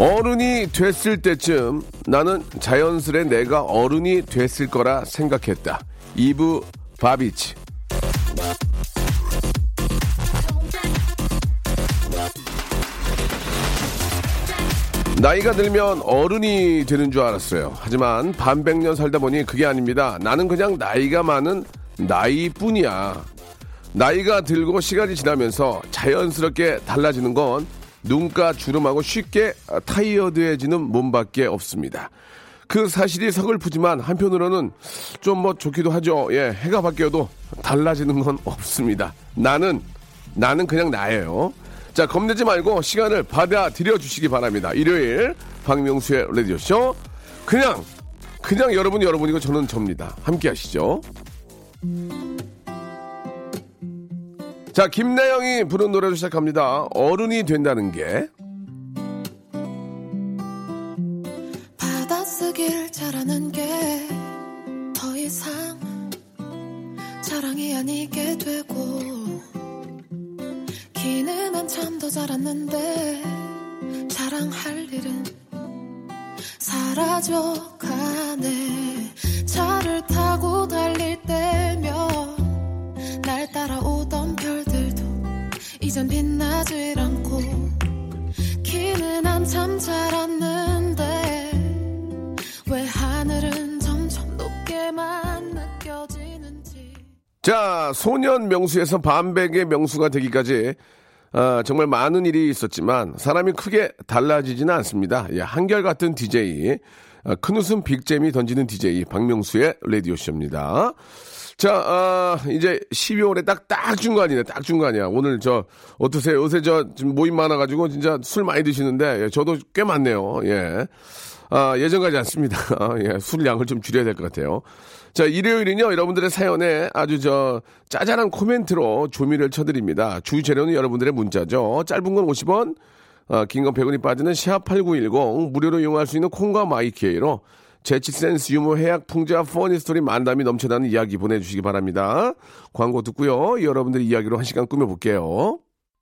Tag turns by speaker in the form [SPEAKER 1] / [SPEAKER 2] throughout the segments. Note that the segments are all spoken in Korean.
[SPEAKER 1] 어른이 됐을 때쯤 나는 자연스레 내가 어른이 됐을 거라 생각했다 이브 바비치 나이가 들면 어른이 되는 줄 알았어요. 하지만 반백년 살다 보니 그게 아닙니다. 나는 그냥 나이가 많은 나이뿐이야. 나이가 들고 시간이 지나면서 자연스럽게 달라지는 건 눈가 주름하고 쉽게 타이어드해지는 몸밖에 없습니다. 그 사실이 서글프지만 한편으로는 좀 뭐 좋기도 하죠. 예, 해가 바뀌어도 달라지는 건 없습니다. 나는 나는 그냥 나예요. 자, 겁내지 말고 시간을 받아들여 주시기 바랍니다. 일요일 박명수의 라디오 쇼 그냥 그냥 여러분 여러분이고 저는 접니다. 함께 하시죠. 자, 김나영이 부른 노래로 시작합니다. 어른이 된다는 게
[SPEAKER 2] 받아쓰길 잘하는 게 더 이상 자랑이 아니게 되고 기는 한참 더 자랐는데 자랑할 일은 사라져가네 자,
[SPEAKER 1] 소년 명수에서 반백의 명수가 되기까지 아, 정말 많은 일이 있었지만 사람이 크게 달라지지는 않습니다. 예, 한결같은 DJ, 아, 큰 웃음 빅잼이 던지는 DJ 박명수의 라디오 쇼입니다. 자, 아, 이제 12월에 딱, 딱 중간이네. 딱 중간이야. 오늘 저, 어떠세요? 요새 저, 모임 많아가지고 진짜 술 많이 드시는데, 예, 저도 꽤 많네요. 예. 아, 예전 같지 않습니다. 예, 술 양을 좀 줄여야 될 것 같아요. 자, 일요일은요, 여러분들의 사연에 아주 저, 짜잘한 코멘트로 조미를 쳐드립니다. 주 재료는 여러분들의 문자죠. 짧은 건 50원, 어, 긴건 100원이 빠지는 샵8910, 무료로 이용할 수 있는 콩과 마이케이로 재치 센스 유머 해학 풍자 funny story 만담이 넘쳐나는 이야기 보내주시기 바랍니다. 광고 듣고요. 여러분들의 이야기로 한 시간 꾸며볼게요.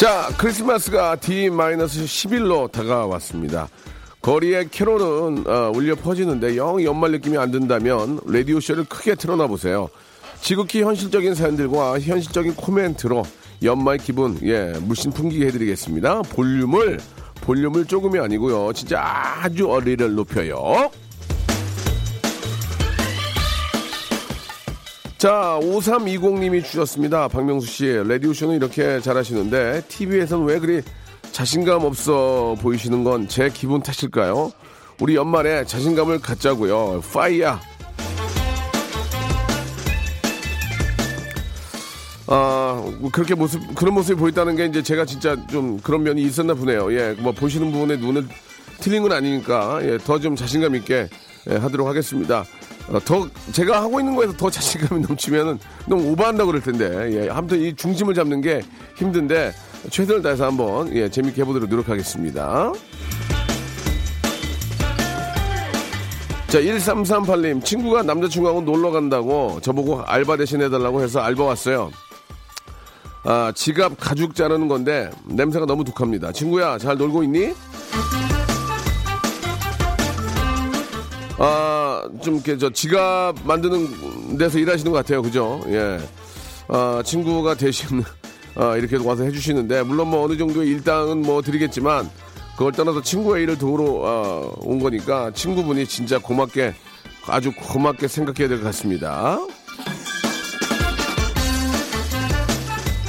[SPEAKER 1] 자, 크리스마스가 D-10일로 다가왔습니다. 거리의 캐롤은 어, 울려 퍼지는데 영 연말 느낌이 안 든다면 라디오쇼를 크게 틀어놔 보세요. 지극히 현실적인 사연들과 현실적인 코멘트로 연말 기분 예 물씬 풍기게 해드리겠습니다. 볼륨을 볼륨을 조금이 아니고요. 진짜 아주 어리를 높여요. 자, 5320님이 주셨습니다. 박명수 씨, 라디오쇼는 이렇게 잘하시는데, TV에서는 왜 그리 자신감 없어 보이시는 건 제 기분 탓일까요? 우리 연말에 자신감을 갖자고요. 파이야! 아, 뭐 그렇게 모습, 그런 모습이 보였다는 게 이제 제가 진짜 좀 그런 면이 있었나 보네요. 예, 뭐 보시는 부분에 눈을 틀린 건 아니니까, 예, 더 좀 자신감 있게 예, 하도록 하겠습니다. 어, 더 제가 하고 있는 거에서 더 자신감이 넘치면은 너무 오버한다 고 그럴 텐데 예, 아무튼 이 중심을 잡는 게 힘든데 최선을 다해서 한번 예, 재밌게 해보도록 노력하겠습니다. 자, 1338님, 친구가 남자친구하고 놀러 간다고 저보고 알바 대신 해달라고 해서 알바 왔어요. 아, 지갑 가죽 자르는 건데 냄새가 너무 독합니다. 친구야, 잘 놀고 있니? 아, 좀 이렇게 저 지갑 만드는 데서 일하시는 것 같아요. 그죠? 예. 어, 친구가 대신 어, 이렇게 와서 해주시는데 물론 뭐 어느 정도의 일당은 뭐 드리겠지만 그걸 떠나서 친구의 일을 도우러 어, 온 거니까 친구분이 진짜 고맙게 아주 고맙게 생각해야 될 것 같습니다.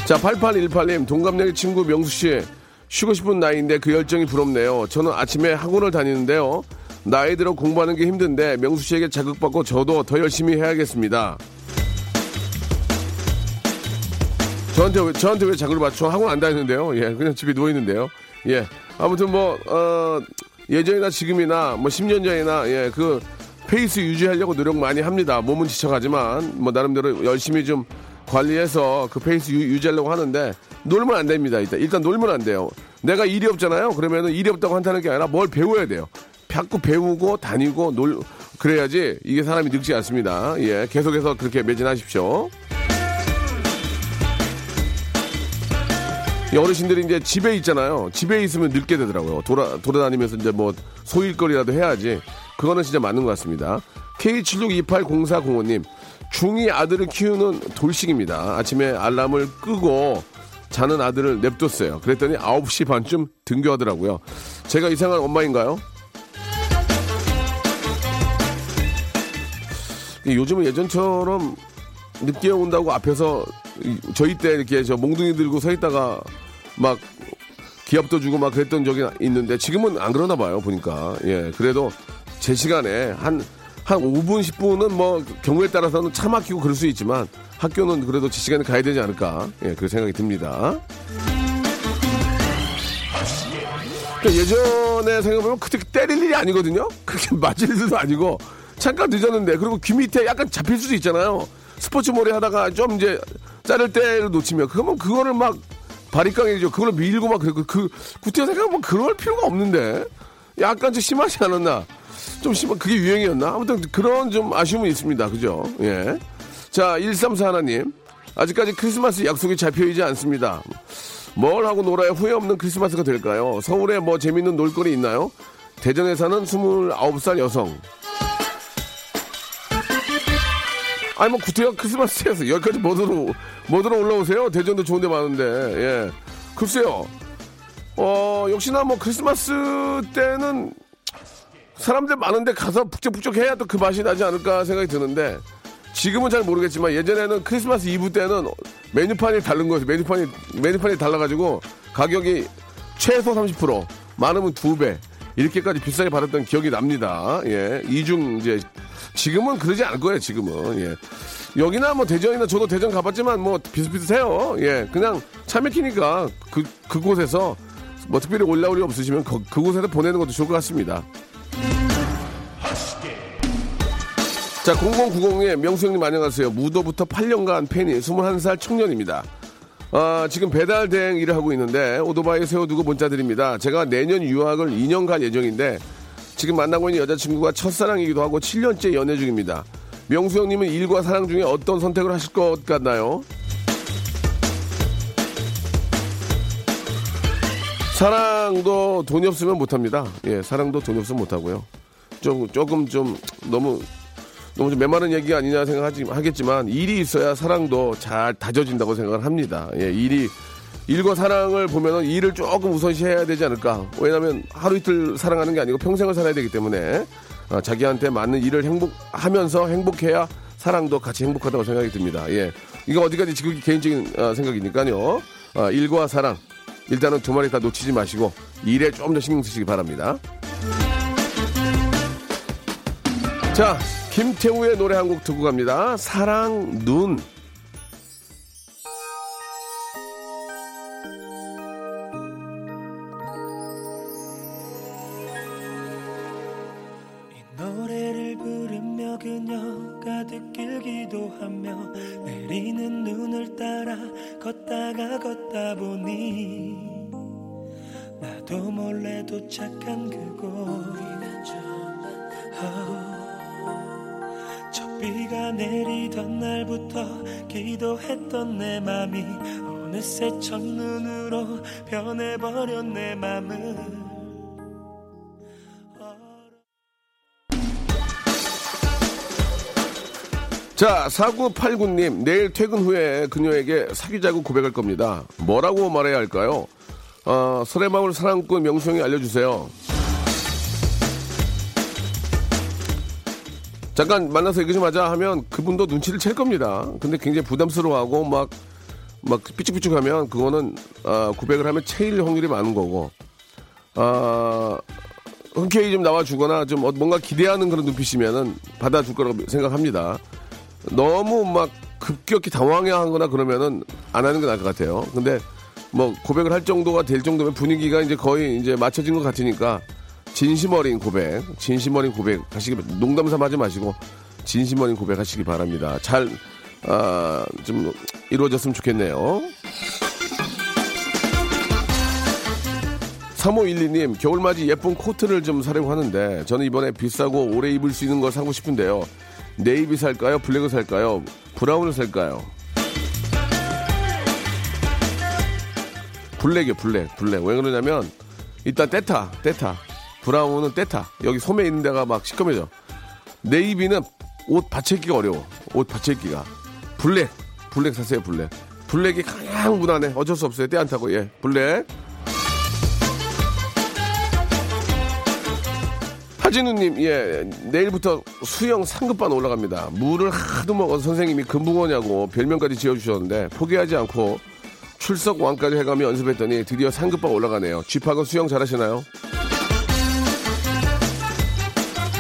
[SPEAKER 1] 자, 8818님, 동갑내기 친구 명수씨, 쉬고 싶은 나이인데 그 열정이 부럽네요. 저는 아침에 학원을 다니는데요. 나이 들어 공부하는 게 힘든데 명수 씨에게 자극받고 저도 더 열심히 해야겠습니다. 저한테 왜, 저한테 왜 자극을 받죠? 학원 안 다니는데요. 예, 그냥 집에 누워 있는데요. 예. 아무튼 뭐, 어, 예전이나 지금이나 뭐 10년 전이나 예, 그 페이스 유지하려고 노력 많이 합니다. 몸은 지쳐가지만 뭐 나름대로 열심히 좀 관리해서 그 페이스 유, 지하려고 하는데 놀면 안 됩니다. 일단 일단 놀면 안 돼요. 내가 일이 없잖아요. 그러면은 일이 없다고 한다는 게 아니라 뭘 배워야 돼요. 자꾸 배우고 다니고 놀 그래야지 이게 사람이 늙지 않습니다. 예, 계속해서 그렇게 매진하십시오. 이 어르신들이 이제 집에 있잖아요. 집에 있으면 늙게 되더라고요. 돌아, 돌아다니면서 이제 뭐 소일거리라도 해야지. 그거는 진짜 맞는 것 같습니다. K76280405님, 중2 아들을 키우는 돌싱입니다. 아침에 알람을 끄고 자는 아들을 냅뒀어요. 그랬더니 9시 반쯤 등교하더라고요. 제가 이상한 엄마인가요? 요즘은 예전처럼 늦게 온다고 앞에서 저희 때 이렇게 저 몽둥이 들고 서 있다가 막 기합도 주고 막 그랬던 적이 있는데 지금은 안 그러나 봐요 보니까 예 그래도 제 시간에 한한 5분 10분은 뭐 경우에 따라서는 차 막히고 그럴 수 있지만 학교는 그래도 제 시간에 가야 되지 않을까 예 그런 생각이 듭니다. 그러니까 예전에 생각해보면 그때 때릴 일이 아니거든요. 그렇게 맞을 일도 아니고 잠깐 늦었는데 그리고 귀 밑에 약간 잡힐 수도 있잖아요. 스포츠 몰이 하다가 좀 이제 자를 때를 놓치면 그러면 그거를 막 바리깡이죠. 그걸 밀고 막 그랬고 그 구태여 생각하면 그럴 필요가 없는데 약간 좀 심하지 않았나? 좀 심한 그게 유행이었나? 아무튼 그런 좀 아쉬움은 있습니다. 그죠? 예. 자, 134 하나님. 아직까지 크리스마스 약속이 잡혀있지 않습니다. 뭘 하고 놀아야 후회 없는 크리스마스가 될까요? 서울에 뭐 재밌는 놀거리 있나요? 대전에 사는 29살 여성. 아니 뭐 구태여 크리스마스에서 여기까지 뭐으로 뭐으로 올라오세요? 대전도 좋은데 많은데. 예. 글쎄요. 어 역시나 뭐 크리스마스 때는 사람들 많은데 가서 북적북적 해야 또 그 맛이 나지 않을까 생각이 드는데 지금은 잘 모르겠지만 예전에는 크리스마스 이브 때는 메뉴판이 다른 거예요 메뉴판이 메뉴판이 달라가지고 가격이 최소 30% 많으면 두배 이렇게까지 비싸게 받았던 기억이 납니다. 예, 이중 이제 지금은 그러지 않을 거예요. 지금은 예. 여기나 뭐 대전이나 저도 대전 가봤지만 뭐 비슷비슷해요. 예, 그냥 차 막히니까 그 그곳에서 뭐 특별히 올라올 일 없으시면 그, 그곳에서 보내는 것도 좋을 것 같습니다. 자, 0090의 명수 형님 안녕하세요. 무도부터 8년간 팬이 21살 청년입니다. 아, 지금 배달 대행 일을 하고 있는데 오토바이 세워두고 문자 드립니다. 제가 내년 유학을 2년 갈 예정인데 지금 만나고 있는 여자친구가 첫사랑이기도 하고 7년째 연애 중입니다. 명수 형님은 일과 사랑 중에 어떤 선택을 하실 것 같나요? 사랑도 돈이 없으면 못합니다. 예, 사랑도 돈이 없으면 못하고요. 좀, 조금 좀 너무, 너무 좀 메마른 얘기 아니냐 생각하겠지만 일이 있어야 사랑도 잘 다져진다고 생각을 합니다. 예, 일이 일과 사랑을 보면은 일을 조금 우선시해야 되지 않을까. 왜냐하면 하루 이틀 사랑하는 게 아니고 평생을 살아야 되기 때문에 어, 자기한테 맞는 일을 행복하면서 행복해야 사랑도 같이 행복하다고 생각이 듭니다. 예, 이거 어디까지 지금 개인적인 어, 생각이니까요. 어, 일과 사랑 일단은 두 마리 다 놓치지 마시고 일에 좀 더 신경 쓰시기 바랍니다. 자, 김태우의 노래 한 곡 듣고 갑니다. 사랑 눈. 4989님, 내일 퇴근 후에 그녀에게 사귀자고 고백할 겁니다. 뭐라고 말해야 할까요? 어, 설레마을 사랑꾼 명수형이 알려주세요. 잠깐 만나서 얘기 좀 하자 하면 그분도 눈치를 챌 겁니다. 근데 굉장히 부담스러워하고 막, 막 삐죽삐죽 하면 그거는, 아, 고백을 하면 체일 확률이 많은 거고, 아, 흔쾌히 좀 나와주거나 좀 어- 뭔가 기대하는 그런 눈빛이면은 받아줄 거라고 생각합니다. 너무 막 급격히 당황해하거나 그러면은 안 하는 게 나을 것 같아요. 근데 뭐 고백을 할 정도가 될 정도면 분위기가 이제 거의 이제 맞춰진 것 같으니까 진심 어린 고백, 진심 어린 고백 하시기 농담 삼아 하지 마시고 진심 어린 고백 하시기 바랍니다. 잘, 아, 좀 이루어졌으면 좋겠네요. 3512님, 겨울맞이 예쁜 코트를 좀 사려고 하는데, 저는 이번에 비싸고 오래 입을 수 있는 걸 사고 싶은데요. 네이비 살까요? 블랙을 살까요? 브라운을 살까요? 블랙이요, 블랙, 블랙. 왜 그러냐면, 일단 때 타, 때 타. 브라운은 때 타. 여기 소매 있는 데가 막 시커매져. 네이비는 옷 받쳐입기가 어려워. 옷 받쳐입기가. 블랙, 블랙 사세요, 블랙. 블랙이 가장 무난해. 어쩔 수 없어요. 때 안 타고, 예. 블랙. 하진우님, 예, 내일부터 수영 상급반 올라갑니다. 물을 하도 먹어서 선생님이 금붕어냐고 별명까지 지어주셨는데 포기하지 않고 출석 왕까지 해가며 연습했더니 드디어 상급반 올라가네요. 쥐파고 수영 잘하시나요?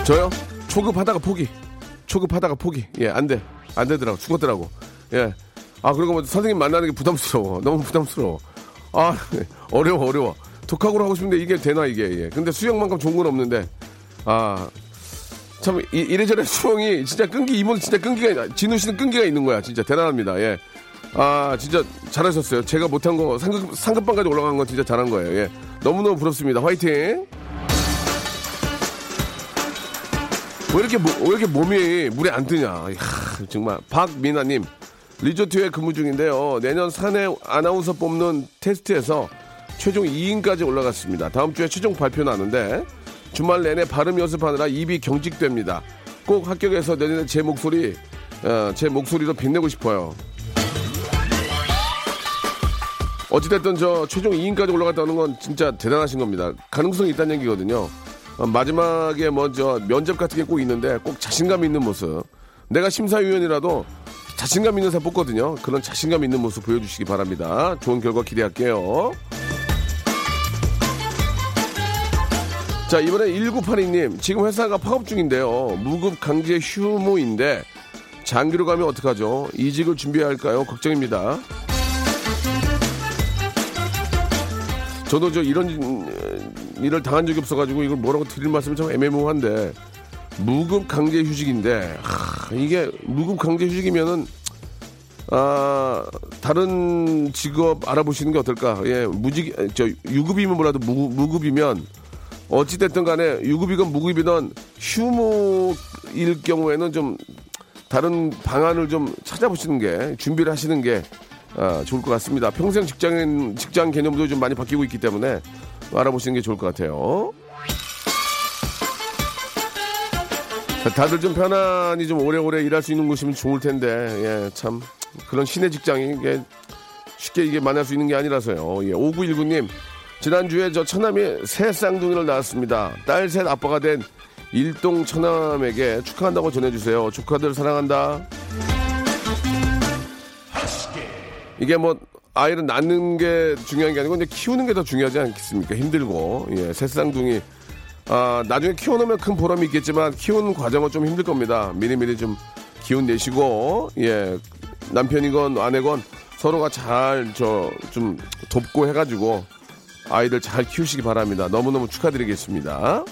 [SPEAKER 1] 저요? 초급 하다가 포기. 초급 하다가 포기. 예, 안 돼. 안 되더라고. 죽었더라고. 예. 아, 그리고 뭐 선생님 만나는 게 부담스러워. 너무 부담스러워. 아, 어려워, 어려워. 독학으로 하고 싶은데 이게 되나, 이게. 예. 근데 수영만큼 좋은 건 없는데. 아, 참, 이, 이래저래 수영이 진짜 끈기, 이분 진짜 끈기가, 있- 진우 씨는 끈기가 있는 거야. 진짜 대단합니다. 예. 아, 진짜 잘하셨어요. 제가 못한 거, 상급, 상급반까지 올라간 건 진짜 잘한 거예요. 예. 너무너무 부럽습니다. 화이팅! 왜 이렇게, 모- 왜 이렇게 몸이 물에 안 뜨냐. 이야, 정말. 박미나님, 리조트에 근무 중인데요. 내년 사내 아나운서 뽑는 테스트에서 최종 2인까지 올라갔습니다. 다음 주에 최종 발표 나는데 주말 내내 발음 연습하느라 입이 경직됩니다. 꼭 합격해서 내년에 제 목소리, 어, 제 목소리로 빛내고 싶어요. 어찌됐든 저 최종 2인까지 올라갔다는 건 진짜 대단하신 겁니다. 가능성이 있다는 얘기거든요. 어, 마지막에 먼저 면접 같은 게 꼭 있는데 꼭 자신감 있는 모습. 내가 심사위원이라도 자신감 있는 사람 뽑거든요. 그런 자신감 있는 모습 보여주시기 바랍니다. 좋은 결과 기대할게요. 자, 이번에 1982님. 지금 회사가 파업 중인데요. 무급 강제 휴무인데 장기로 가면 어떡하죠? 이직을 준비해야 할까요? 걱정입니다. 저도 저 이런 음, 일을 당한 적이 없어가지고 이걸 뭐라고 드릴 말씀이 참 애매모호한데 무급 강제 휴직인데 하, 이게 무급 강제 휴직이면은 아 다른 직업 알아보시는 게 어떨까? 예 무직 저 유급이면 몰라도 무, 무급이면 어찌 됐든 간에 유급이건 무급이든 휴무일 경우에는 좀 다른 방안을 좀 찾아보시는 게 준비를 하시는 게 아, 좋을 것 같습니다. 평생 직장인 직장 개념도 좀 많이 바뀌고 있기 때문에 알아보시는 게 좋을 것 같아요. 자, 다들 좀 편안히 좀 오래오래 일할 수 있는 곳이면 좋을 텐데 예, 참 그런 신의 직장이 쉽게 이게 만날 수 있는 게 아니라서요. 예, 5919님 지난주에 저 처남이 새 쌍둥이를 낳았습니다. 딸 셋 아빠가 된 일동 처남에게 축하한다고 전해주세요. 조카들 사랑한다. 이게 뭐 아이를 낳는 게 중요한 게 아니고 이제 키우는 게 더 중요하지 않겠습니까? 힘들고 예, 새 쌍둥이 아 나중에 키워놓으면 큰 보람이 있겠지만 키우는 과정은 좀 힘들 겁니다. 미리미리 좀 기운 내시고 예 남편이건 아내건 서로가 잘 저 좀 돕고 해가지고 아이들 잘 키우시기 바랍니다. 너무너무 축하드리겠습니다.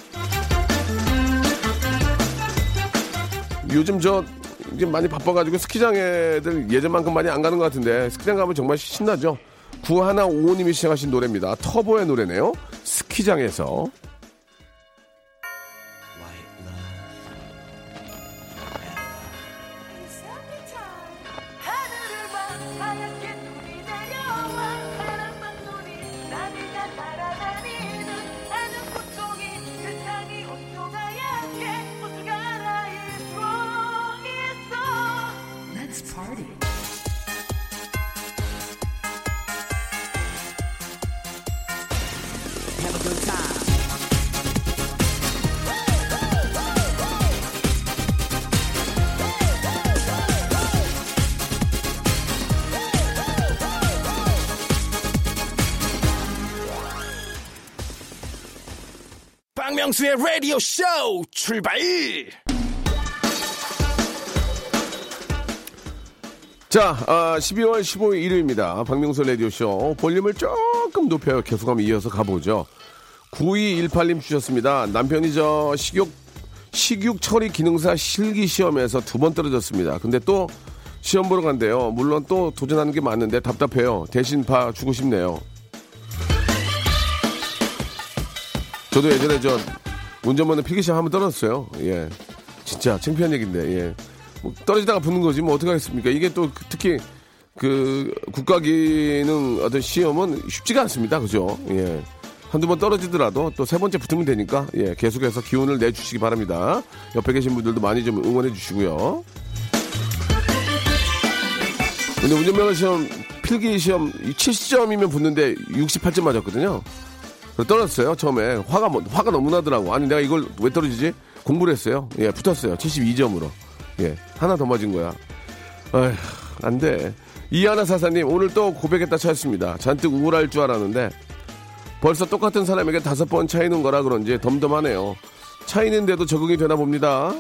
[SPEAKER 1] 요즘 저 이게 많이 바빠가지고 스키장 애들 예전만큼 많이 안 가는 것 같은데 스키장 가면 정말 신나죠. 구하나 오호님이 시작하신 노래입니다. 터보의 노래네요. 스키장에서
[SPEAKER 3] 박명수의 라디오 쇼 출발!
[SPEAKER 1] 자, 아, 12월 15일 일요일입니다. 박명수 라디오 쇼. 볼륨을 조금 높여요. 계속 하면 이어서 가보죠. 9218님 주셨습니다. 남편이 저 식욕, 식육 처리 기능사 실기 시험에서 두 번 떨어졌습니다. 근데 또 시험 보러 간대요. 물론 또 도전하는 게 맞는데 답답해요. 대신 봐 주고 싶네요. 저도 예전에 저 운전면허 필기시험 한번 떨어졌어요. 예. 진짜 창피한 얘기인데, 예. 뭐 떨어지다가 붙는 거지 뭐 어떻게 하겠습니까? 이게 또 그- 특히 그 국가기능 어떤 시험은 쉽지가 않습니다. 그죠? 예. 한두 번 떨어지더라도 또 세 번째 붙으면 되니까 예, 계속해서 기운을 내주시기 바랍니다. 옆에 계신 분들도 많이 좀 응원해 주시고요. 근데 운전면허 시험 필기 시험 70점이면 붙는데 68점 맞았거든요. 떨어졌어요 처음에 화가 뭐- 화가 너무 나더라고. 아니 내가 이걸 왜 떨어지지? 공부를 했어요. 예, 붙었어요. 72점으로. 예, 하나 더 맞은 거야. 아휴, 안 돼. 이하나 사사님, 오늘 또 고백했다 찾았습니다. 잔뜩 우울할 줄 알았는데, 벌써 똑같은 사람에게 다섯 번 차이는 거라 그런지 덤덤하네요. 차이는데도 적응이 되나 봅니다.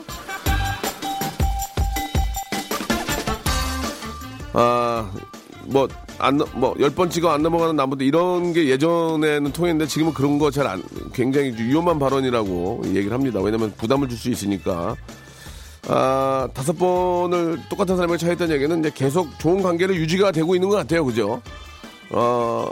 [SPEAKER 1] 아, 뭐, 안, 넘- 뭐, 열번 찍어 안 넘어가는 나무도 이런 게 예전에는 통했는데 지금은 그런 거 잘 안, 굉장히 위험한 발언이라고 얘기를 합니다. 왜냐면 부담을 줄 수 있으니까. 아, 다섯 번을 똑같은 사람에게 차였다는 얘기는 이제 계속 좋은 관계를 유지가 되고 있는 것 같아요. 그죠? 어,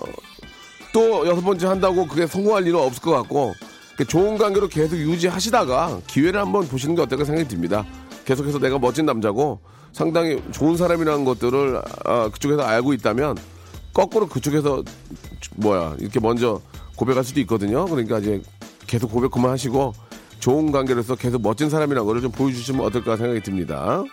[SPEAKER 1] 또 여섯 번째 한다고 그게 성공할 일은 없을 것 같고, 그 좋은 관계로 계속 유지하시다가 기회를 한번 보시는 게 어떨까 생각이 듭니다. 계속해서 내가 멋진 남자고 상당히 좋은 사람이라는 것들을 아, 그쪽에서 알고 있다면 거꾸로 그쪽에서 뭐야 이렇게 먼저 고백할 수도 있거든요. 그러니까 이제 계속 고백 그만하시고 좋은 관계로서 계속 멋진 사람이라는 거를 좀 보여주시면 어떨까 생각이 듭니다.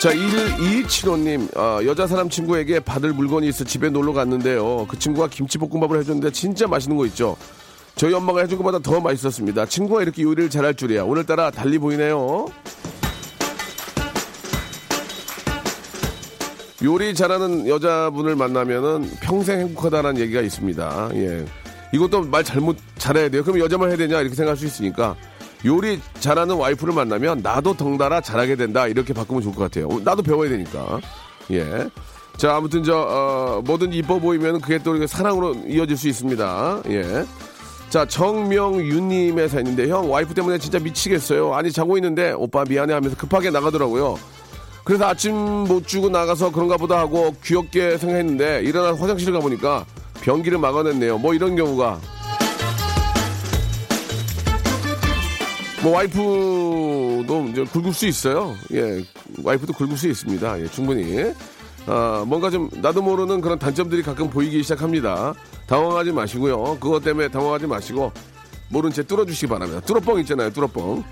[SPEAKER 1] 자, 2175님, 아, 여자 사람 친구에게 받을 물건이 있어 집에 놀러 갔는데요. 그 친구가 김치볶음밥을 해줬는데 진짜 맛있는 거 있죠. 저희 엄마가 해준 것보다 더 맛있었습니다. 친구가 이렇게 요리를 잘할 줄이야. 오늘따라 달리 보이네요. 요리 잘하는 여자분을 만나면은 평생 행복하다는 얘기가 있습니다. 예. 이것도 말 잘못 잘해야 돼요. 그럼 여자만 해야 되냐 이렇게 생각할 수 있으니까 요리 잘하는 와이프를 만나면 나도 덩달아 잘하게 된다 이렇게 바꾸면 좋을 것 같아요. 어, 나도 배워야 되니까. 예. 자 아무튼 저 어, 뭐든 이뻐 보이면 그게 또 사랑으로 이어질 수 있습니다. 예. 자 정명윤님의 사연인데 형 와이프 때문에 진짜 미치겠어요. 아니 자고 있는데 오빠 미안해 하면서 급하게 나가더라고요. 그래서 아침 못 주고 나가서 그런가 보다 하고 귀엽게 생각했는데 일어나 화장실 가보니까 변기를 막아냈네요. 뭐 이런 경우가 뭐 와이프도 이제 굵을 수 있어요. 예, 와이프도 굵을 수 있습니다. 예, 충분히. 아, 뭔가 좀 나도 모르는 그런 단점들이 가끔 보이기 시작합니다. 당황하지 마시고요. 그것 때문에 당황하지 마시고 모른 채 뚫어주시기 바랍니다. 뚫어뻥 있잖아요. 뚫어뻥.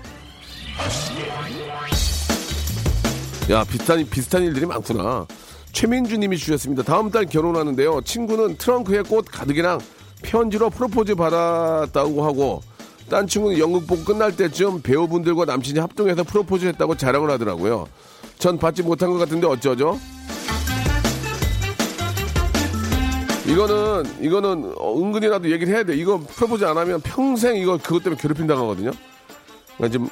[SPEAKER 1] 야 비슷한 비슷한 일들이 많구나. 최민주님이 주셨습니다. 다음 달 결혼하는데요. 친구는 트렁크에 꽃 가득이랑 편지로 프로포즈 받았다고 하고 딴 친구는 연극 보고 끝날 때쯤 배우분들과 남친이 합동해서 프로포즈 했다고 자랑을 하더라고요. 전 받지 못한 것 같은데 어쩌죠? 이거는 이거는 어, 은근히라도 얘기를 해야 돼. 이거 안 하면 평생 이거 그것 때문에 괴롭힘 당하거든요. 그러니까 지금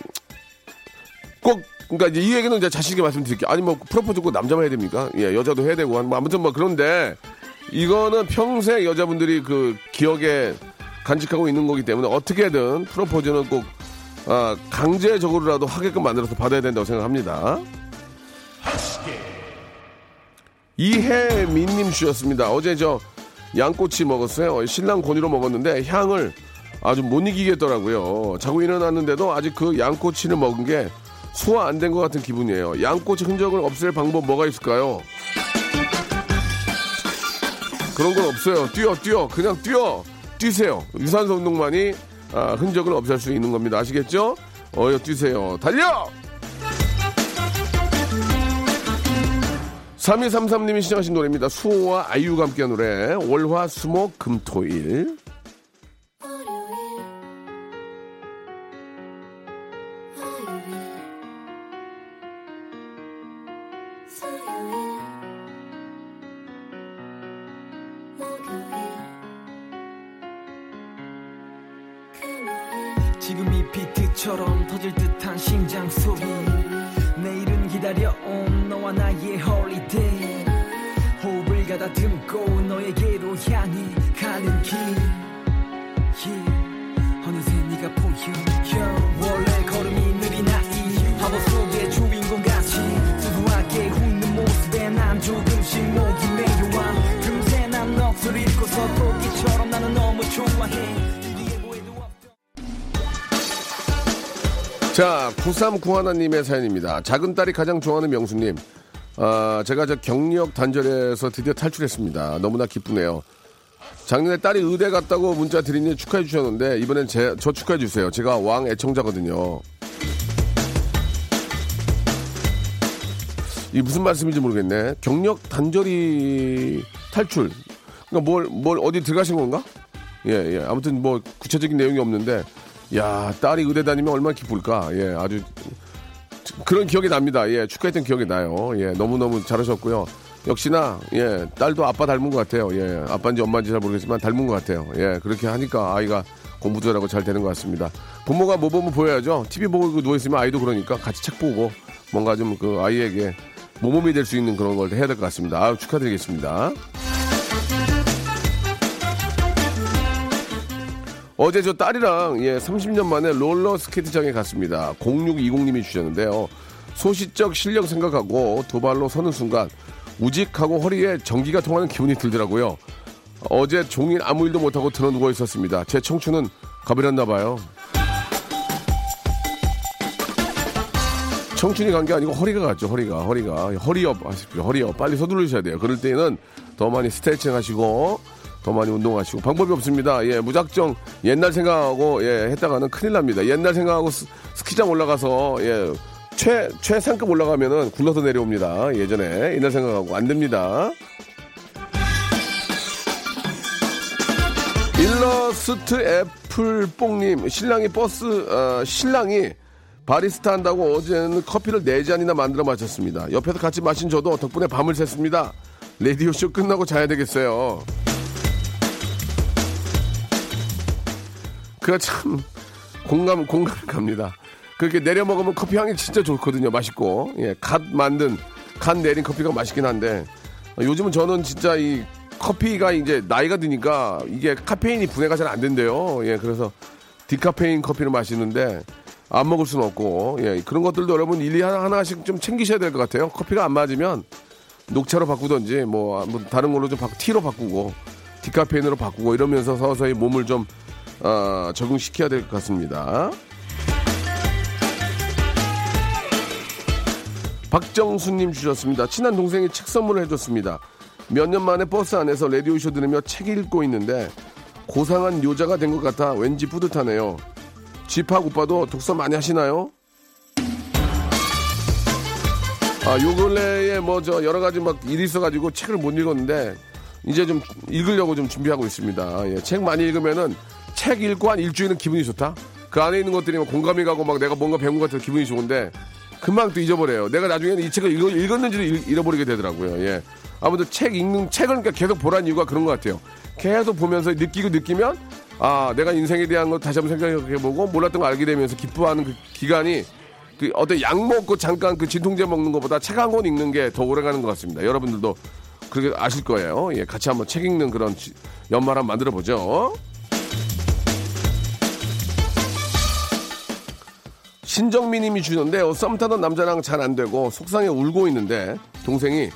[SPEAKER 1] 꼭 그러니까 이제 이 얘기는 이제 자신 있게 말씀드릴게요. 아니 뭐 프로포즈 꼭 남자만 해야 됩니까? 예, 여자도 해야 되고 뭐 아무튼 뭐 그런데 이거는 평생 여자분들이 그 기억에 간직하고 있는 거기 때문에 어떻게든 프로포즈는 꼭 아, 강제적으로라도 하게끔 만들어서 받아야 된다고 생각합니다. 이혜민님 주셨습니다. 어제 저 양꼬치 먹었어요. 신랑 권유로 먹었는데 향을 아주 못 이기겠더라고요. 자고 일어났는데도 아직 그 양꼬치를 먹은 게 소화 안 된 것 같은 기분이에요. 양꼬치 흔적을 없앨 방법 뭐가 있을까요? 그런 건 없어요. 뛰어, 뛰어. 그냥 뛰어. 뛰세요. 유산소 운동만이 아, 흔적을 없앨 수 있는 겁니다. 아시겠죠? 어여 뛰세요. 달려! 3233님이 시청하신 노래입니다. 수호와 아이유가 함께한 노래 월화 수목 금토일
[SPEAKER 4] 비트처럼 터질 듯한 심장 소리 내일은 기다려온 너와 나의 호흡을 가다듬고 너에게로 향해 가는 길 yeah. 어느새 네가 보여 yeah. 원래 걸음이 느린 아이 화보 속의 주인공같이 수수하게 웃는 모습에 난 조금씩 목이 메여와 금세 난 넋을 잃고서 토끼처럼 나는 너무 좋아해
[SPEAKER 1] 자, 9391님의 사연입니다. 작은 딸이 가장 좋아하는 명수님. 아, 제가 저 경력 단절에서 드디어 탈출했습니다. 너무나 기쁘네요. 작년에 딸이 의대 갔다고 문자 드리니 축하해 주셨는데, 이번엔 제, 저 축하해 주세요. 제가 왕 애청자거든요. 이 무슨 말씀인지 모르겠네. 경력 단절이 탈출. 그러니까 뭘, 뭘 어디 들어가신 건가? 예, 예. 아무튼 뭐 구체적인 내용이 없는데, 야, 딸이 의대 다니면 얼마나 기쁠까? 예, 아주 그런 기억이 납니다. 예, 축하했던 기억이 나요. 예, 너무너무 잘하셨고요. 역시나, 예, 딸도 아빠 닮은 것 같아요. 예, 아빠인지 엄마인지 잘 모르겠지만 닮은 것 같아요. 예, 그렇게 하니까 아이가 공부도 잘하고 잘 되는 것 같습니다. 부모가 뭐 보면 보여야죠. TV 보고 누워있으면 아이도 그러니까 같이 책 보고 뭔가 좀 그 아이에게 모범이 될 수 있는 그런 걸 해야 될 것 같습니다. 아유, 축하드리겠습니다. 어제 저 딸이랑 예 30년 만에 롤러 스케이트장에 갔습니다. 0620님이 주셨는데요. 소시적 실력 생각하고 두 발로 서는 순간 우직하고 허리에 전기가 통하는 기분이 들더라고요. 어제 종일 아무 일도 못하고 드러 누워 있었습니다. 제 청춘은 가버렸나 봐요. 청춘이 간 게 아니고 허리가 갔죠. 허리가 허리가 허리업 하십시오. 허리업 빨리 서두르셔야 돼요. 그럴 때는 더 많이 스트레칭 하시고 더 많이 운동하시고 방법이 없습니다. 예, 무작정 옛날 생각하고 예, 했다가는 큰일 납니다. 옛날 생각하고 스, 스키장 올라가서 예, 최 최상급 올라가면은 굴러서 내려옵니다. 예전에 옛날 생각하고 안 됩니다. 일러스트 애플뽕님 신랑이 버스 어, 신랑이 바리스타 한다고 어제는 커피를 네 잔이나 만들어 마셨습니다. 옆에서 같이 마신 저도 덕분에 밤을 샜습니다. 라디오 쇼 끝나고 자야 되겠어요. 그가 참 공감 공감 갑니다. 그렇게 내려 먹으면 커피 향이 진짜 좋거든요. 맛있고 예, 갓 만든 갓 내린 커피가 맛있긴 한데 어, 요즘은 저는 진짜 이 커피가 이제 나이가 드니까 이게 카페인이 분해가 잘 안 된대요. 예, 그래서 디카페인 커피를 마시는데 안 먹을 수는 없고 예, 그런 것들도 여러분 일리 하나 하나씩 좀 챙기셔야 될 것 같아요. 커피가 안 맞으면 녹차로 바꾸든지 뭐, 뭐 다른 걸로 좀 바꾸, 티로 바꾸고 디카페인으로 바꾸고 이러면서 서서히 몸을 좀 어, 적응시켜야 될 것 같습니다. 박정수님 주셨습니다. 친한 동생이 책 선물을 해줬습니다. 몇 년 만에 버스 안에서 라디오쇼 들으며 책 읽고 있는데 고상한 요자가 된 것 같아 왠지 뿌듯하네요. 집합 오빠도 독서 많이 하시나요? 아, 요 근래에 뭐 저 여러 가지 막 일이 있어가지고 책을 못 읽었는데 이제 좀 읽으려고 좀 준비하고 있습니다. 예, 책 많이 읽으면은 책 읽고 한 일주일은 기분이 좋다? 그 안에 있는 것들이 막 공감이 가고 막 내가 뭔가 배운 것 같아서 기분이 좋은데 금방 또 잊어버려요. 내가 나중에는 이 책을 읽, 읽었는지도 잃- 잃어버리게 되더라고요. 예. 아무튼 책 읽는, 책을 그러니까 계속 보라는 이유가 그런 것 같아요. 계속 보면서 느끼고 느끼면 아, 내가 인생에 대한 거 다시 한번 생각해보고 몰랐던 거 알게 되면서 기뻐하는 그 기간이 그 어떤 약 먹고 잠깐 그 진통제 먹는 것보다 책 한 권 읽는 게 더 오래 가는 것 같습니다. 여러분들도 그렇게 아실 거예요. 예, 같이 한번 책 읽는 그런 지- 연말 한번 만들어 보죠. 신정민님이 주는데 어, 썸 타던 남자랑 잘 안 되고 속상해 울고 있는데 동생이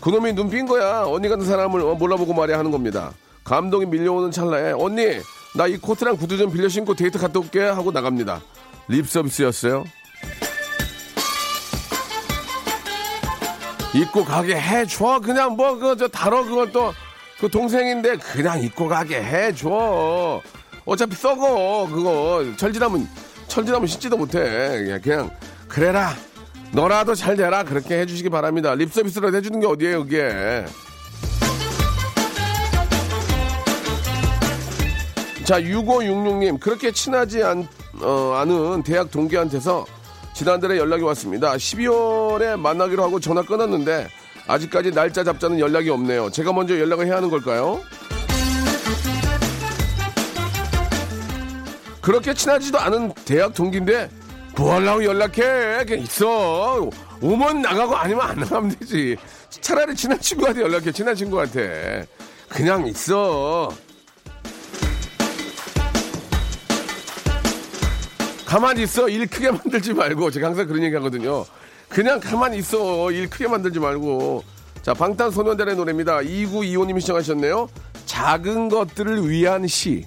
[SPEAKER 1] 그놈이 눈삔 거야 언니 같은 사람을 어, 몰라보고 말이야 하는 겁니다. 감동이 밀려오는 찰나에 언니 나 이 코트랑 구두 좀 빌려 신고 데이트 갔다 올게 하고 나갑니다. 립 서비스였어요. 입고 가게 해줘 그냥 뭐그저 다뤄 그걸 또 그 동생인데 그냥 입고 가게 해줘 어차피 썩어 그거 철 지나면 철 지나면 신지도 못해 그냥 그래라 너라도 잘 되라 그렇게 해주시기 바랍니다. 립 서비스라도 해주는 게 어디예요, 그게. 자, 6566님, 그렇게 친하지 않, 어, 않은 대학 동기한테서 지난달에 연락이 왔습니다. 12월에 만나기로 하고 전화 끊었는데, 아직까지 날짜 잡자는 연락이 없네요. 제가 먼저 연락을 해야 하는 걸까요? 그렇게 친하지도 않은 대학 동기인데, 뭐 하려고 연락해? 그냥 있어. 오면 나가고 아니면 안 나가면 되지. 차라리 친한 친구한테 연락해, 친한 친구한테. 그냥 있어. 가만히 있어. 일 크게 만들지 말고. 제가 항상 그런 얘기 하거든요. 그냥 가만히 있어. 일 크게 만들지 말고. 자, 방탄소년단의 노래입니다. 2925님이 시청하셨네요. 작은 것들을 위한 시.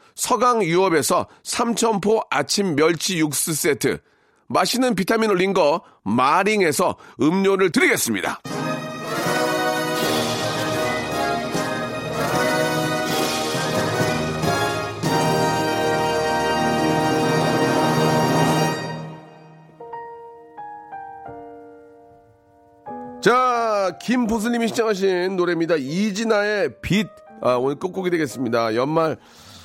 [SPEAKER 1] 서강 유업에서 삼천포 아침 멸치 육수 세트, 맛있는 비타민 올린 거 마링에서 음료를 드리겠습니다. 자, 김보슬님이 시청하신 노래입니다. 이진아의 빛. 아, 오늘 끝곡이 되겠습니다. 연말,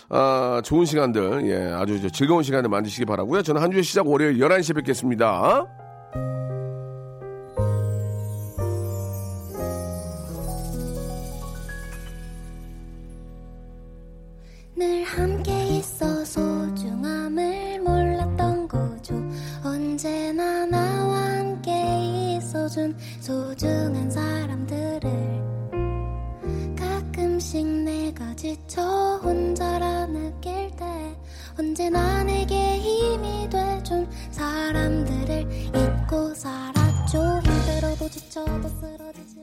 [SPEAKER 1] 아, 좋은 시간들, 예, 아주 저 즐거운 시간을 만드시기 바라고요. 저는 한 주의 시작 월요일 11시에 뵙겠습니다.
[SPEAKER 2] 늘 함께 있어 소중함을 지쳐 혼자라 느낄 때 언제나 내게 힘이 돼준 사람들을 잊고 살았죠. 힘들어도 지쳐도 쓰러지지